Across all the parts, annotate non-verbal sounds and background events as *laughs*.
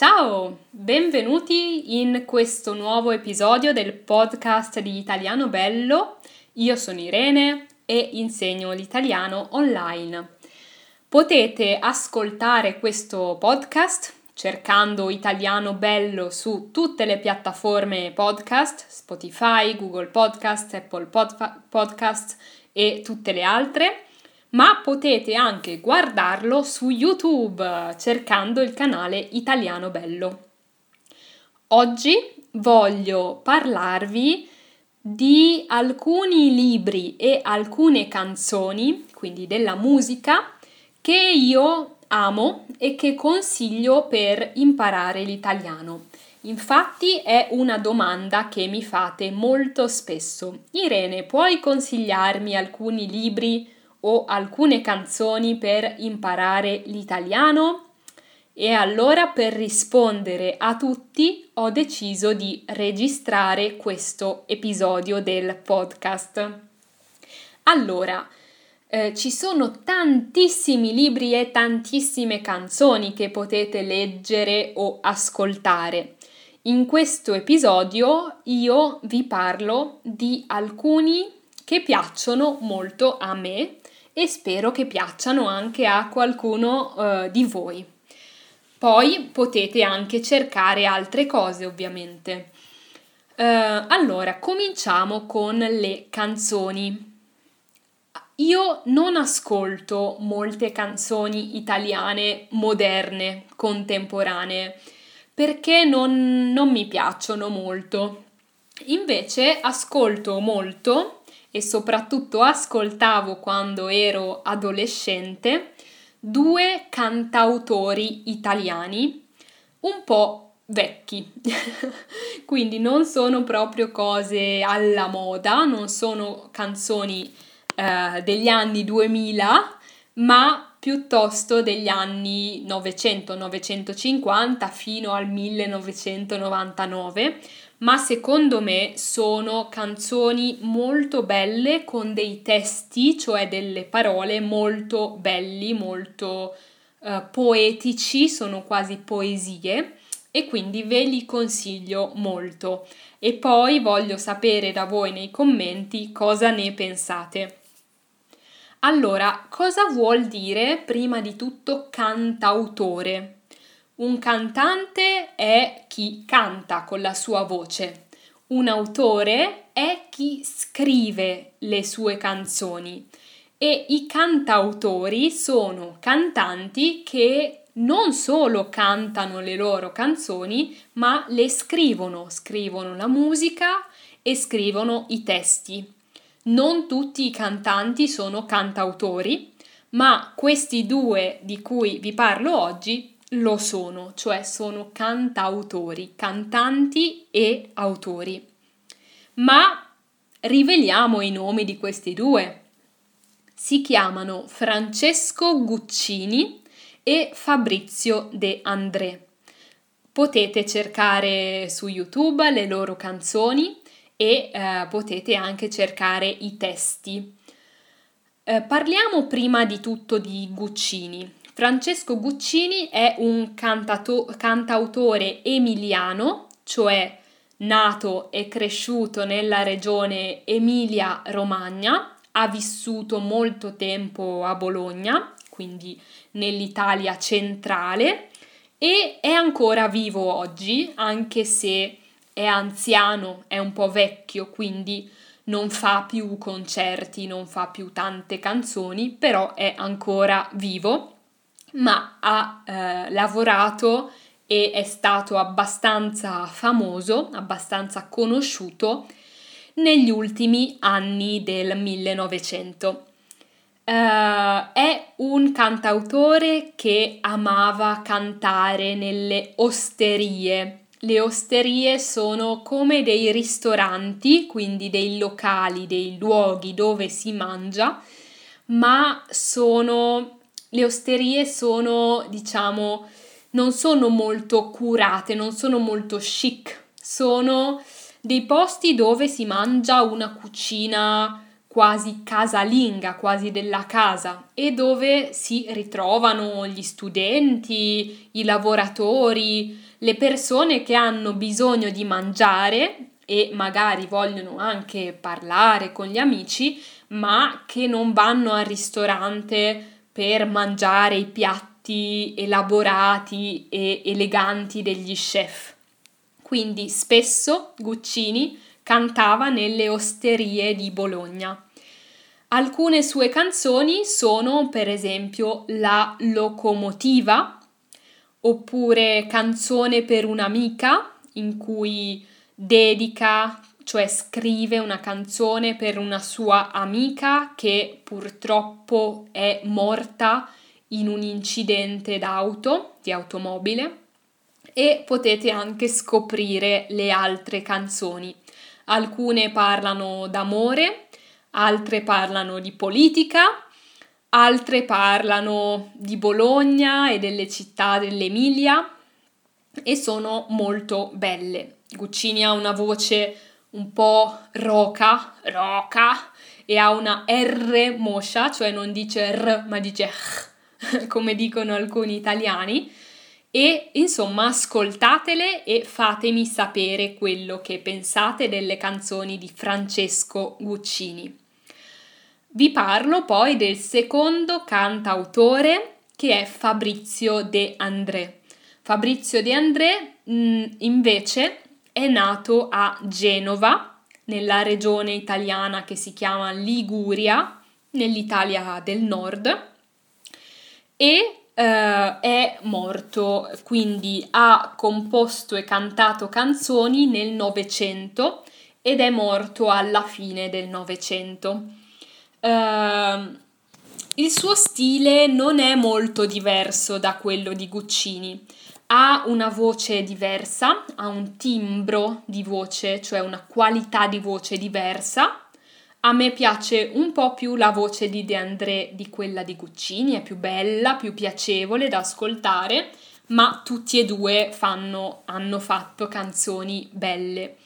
Ciao, benvenuti in questo nuovo episodio del podcast di Italiano Bello. Io sono Irene e insegno l'italiano online. Potete ascoltare questo podcast cercando Italiano Bello su tutte le piattaforme podcast, Spotify, Google Podcast, Apple Podcast e tutte le altre ma potete anche guardarlo su YouTube cercando il canale Italiano Bello. Oggi voglio parlarvi di alcuni libri e alcune canzoni, quindi della musica, che io amo e che consiglio per imparare l'italiano. Infatti è una domanda che mi fate molto spesso. Irene, puoi consigliarmi alcuni libri o alcune canzoni per imparare l'italiano? E allora per rispondere a tutti ho deciso di registrare questo episodio del podcast. Allora, eh, ci sono tantissimi libri e tantissime canzoni che potete leggere o ascoltare. In questo episodio io vi parlo di alcuni che piacciono molto a me e spero che piacciono anche a qualcuno uh, di voi. Poi potete anche cercare altre cose, ovviamente. Uh, allora, cominciamo con le canzoni. Io non ascolto molte canzoni italiane moderne, contemporanee, perché non, non mi piacciono molto. Invece ascolto molto e soprattutto ascoltavo quando ero adolescente due cantautori italiani un po' vecchi, *laughs* quindi non sono proprio cose alla moda, non sono canzoni eh, degli anni 2000, ma piuttosto degli anni 900-950 fino al 1999 ma secondo me sono canzoni molto belle con dei testi, cioè delle parole molto belli, molto uh, poetici, sono quasi poesie e quindi ve li consiglio molto. E poi voglio sapere da voi nei commenti cosa ne pensate. Allora, cosa vuol dire prima di tutto cantautore? Un cantante è chi canta con la sua voce. Un autore è chi scrive le sue canzoni e i cantautori sono cantanti che non solo cantano le loro canzoni, ma le scrivono, scrivono la musica e scrivono i testi. Non tutti i cantanti sono cantautori, ma questi due di cui vi parlo oggi lo sono, cioè sono cantautori, cantanti e autori. Ma riveliamo i nomi di questi due. Si chiamano Francesco Guccini e Fabrizio De André. Potete cercare su YouTube le loro canzoni e eh, potete anche cercare i testi. Eh, parliamo prima di tutto di Guccini. Francesco Guccini è un cantato- cantautore emiliano, cioè nato e cresciuto nella regione Emilia-Romagna, ha vissuto molto tempo a Bologna, quindi nell'Italia centrale, e è ancora vivo oggi, anche se è anziano, è un po' vecchio, quindi non fa più concerti, non fa più tante canzoni, però è ancora vivo ma ha eh, lavorato e è stato abbastanza famoso, abbastanza conosciuto negli ultimi anni del 1900. Uh, eh, è un cantautore che amava cantare nelle osterie. Le osterie sono come dei ristoranti, quindi dei locali, dei luoghi dove si mangia, ma sono le osterie sono, diciamo, non sono molto curate, non sono molto chic, sono dei posti dove si mangia una cucina quasi casalinga, quasi della casa e dove si ritrovano gli studenti, i lavoratori, le persone che hanno bisogno di mangiare e magari vogliono anche parlare con gli amici, ma che non vanno al ristorante per mangiare i piatti elaborati e eleganti degli chef. Quindi spesso Guccini cantava nelle osterie di Bologna. Alcune sue canzoni sono per esempio La locomotiva oppure Canzone per un'amica in cui dedica, cioè scrive una canzone per una sua amica che purtroppo è morta in un incidente d'auto, di automobile e potete anche scoprire le altre canzoni. Alcune parlano d'amore, altre parlano di politica, altre parlano di Bologna e delle città dell'Emilia e sono molto belle. Guccini ha una voce un po' roca, roca e ha una R moscia, cioè non dice R ma dice R, *laughs* come dicono alcuni italiani. E insomma, ascoltatele e fatemi sapere quello che pensate delle canzoni di Francesco Guccini. Vi parlo poi del secondo cantautore che è Fabrizio De André. Fabrizio De André mh, mm, invece è nato a Genova, nella regione italiana che si chiama Liguria, nell'Italia del Nord, e Uh, è morto, quindi ha composto e cantato canzoni nel Novecento ed è morto alla fine del Novecento. Uh, il suo stile non è molto diverso da quello di Guccini. Ha una voce diversa, ha un timbro di voce, cioè una qualità di voce diversa. A me piace un po' più la voce di De André di quella di Guccini, è più bella, più piacevole da ascoltare, ma tutti e due fanno, hanno fatto canzoni belle.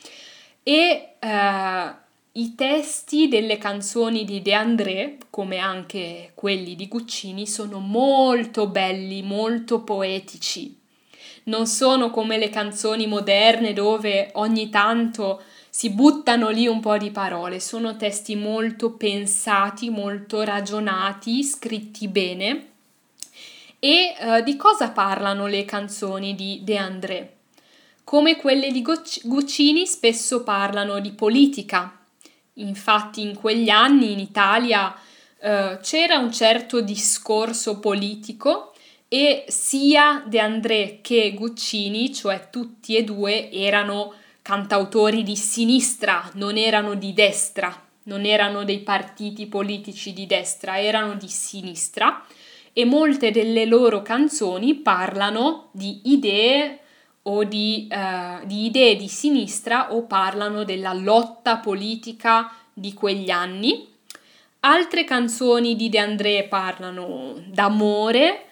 E eh, i testi delle canzoni di De André, come anche quelli di Guccini, sono molto belli, molto poetici. Non sono come le canzoni moderne dove ogni tanto si buttano lì un po' di parole, sono testi molto pensati, molto ragionati, scritti bene. E uh, di cosa parlano le canzoni di De André? Come quelle di Guccini spesso parlano di politica, Infatti in quegli anni in Italia eh, c'era un certo discorso politico e sia De André che Guccini, cioè tutti e due, erano cantautori di sinistra, non erano di destra, non erano dei partiti politici di destra, erano di sinistra e molte delle loro canzoni parlano di idee o di, eh, di idee di sinistra o parlano della lotta politica di quegli anni. Altre canzoni di De André parlano d'amore,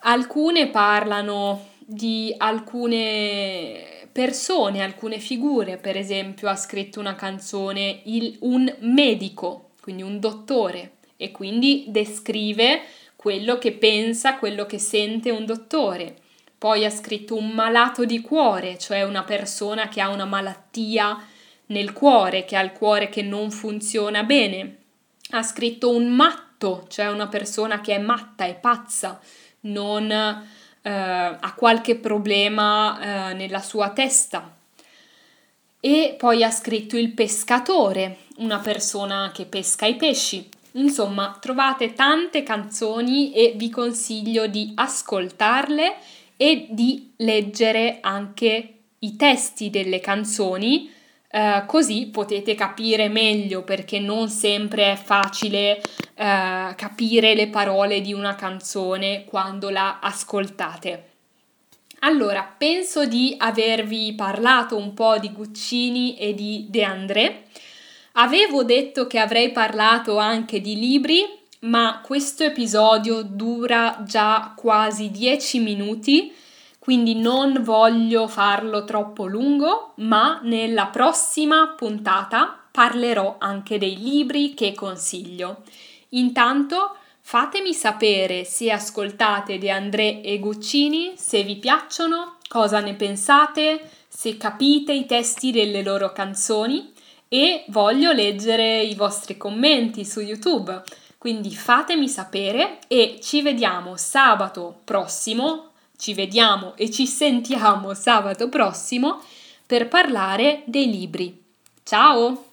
alcune parlano di alcune persone, alcune figure, per esempio ha scritto una canzone il, un medico, quindi un dottore, e quindi descrive quello che pensa, quello che sente un dottore. Poi ha scritto un malato di cuore, cioè una persona che ha una malattia nel cuore, che ha il cuore che non funziona bene. Ha scritto un matto, cioè una persona che è matta, è pazza, non eh, ha qualche problema eh, nella sua testa. E poi ha scritto il pescatore, una persona che pesca i pesci. Insomma, trovate tante canzoni e vi consiglio di ascoltarle e di leggere anche i testi delle canzoni, eh, così potete capire meglio perché non sempre è facile eh, capire le parole di una canzone quando la ascoltate. Allora, penso di avervi parlato un po' di Guccini e di De André. Avevo detto che avrei parlato anche di libri, ma questo episodio dura già quasi 10 minuti, quindi non voglio farlo troppo lungo, ma nella prossima puntata parlerò anche dei libri che consiglio. Intanto fatemi sapere se ascoltate De André e Guccini, se vi piacciono, cosa ne pensate, se capite i testi delle loro canzoni e voglio leggere i vostri commenti su YouTube. Quindi fatemi sapere e ci vediamo sabato prossimo ci vediamo e ci sentiamo sabato prossimo per parlare dei libri. Ciao!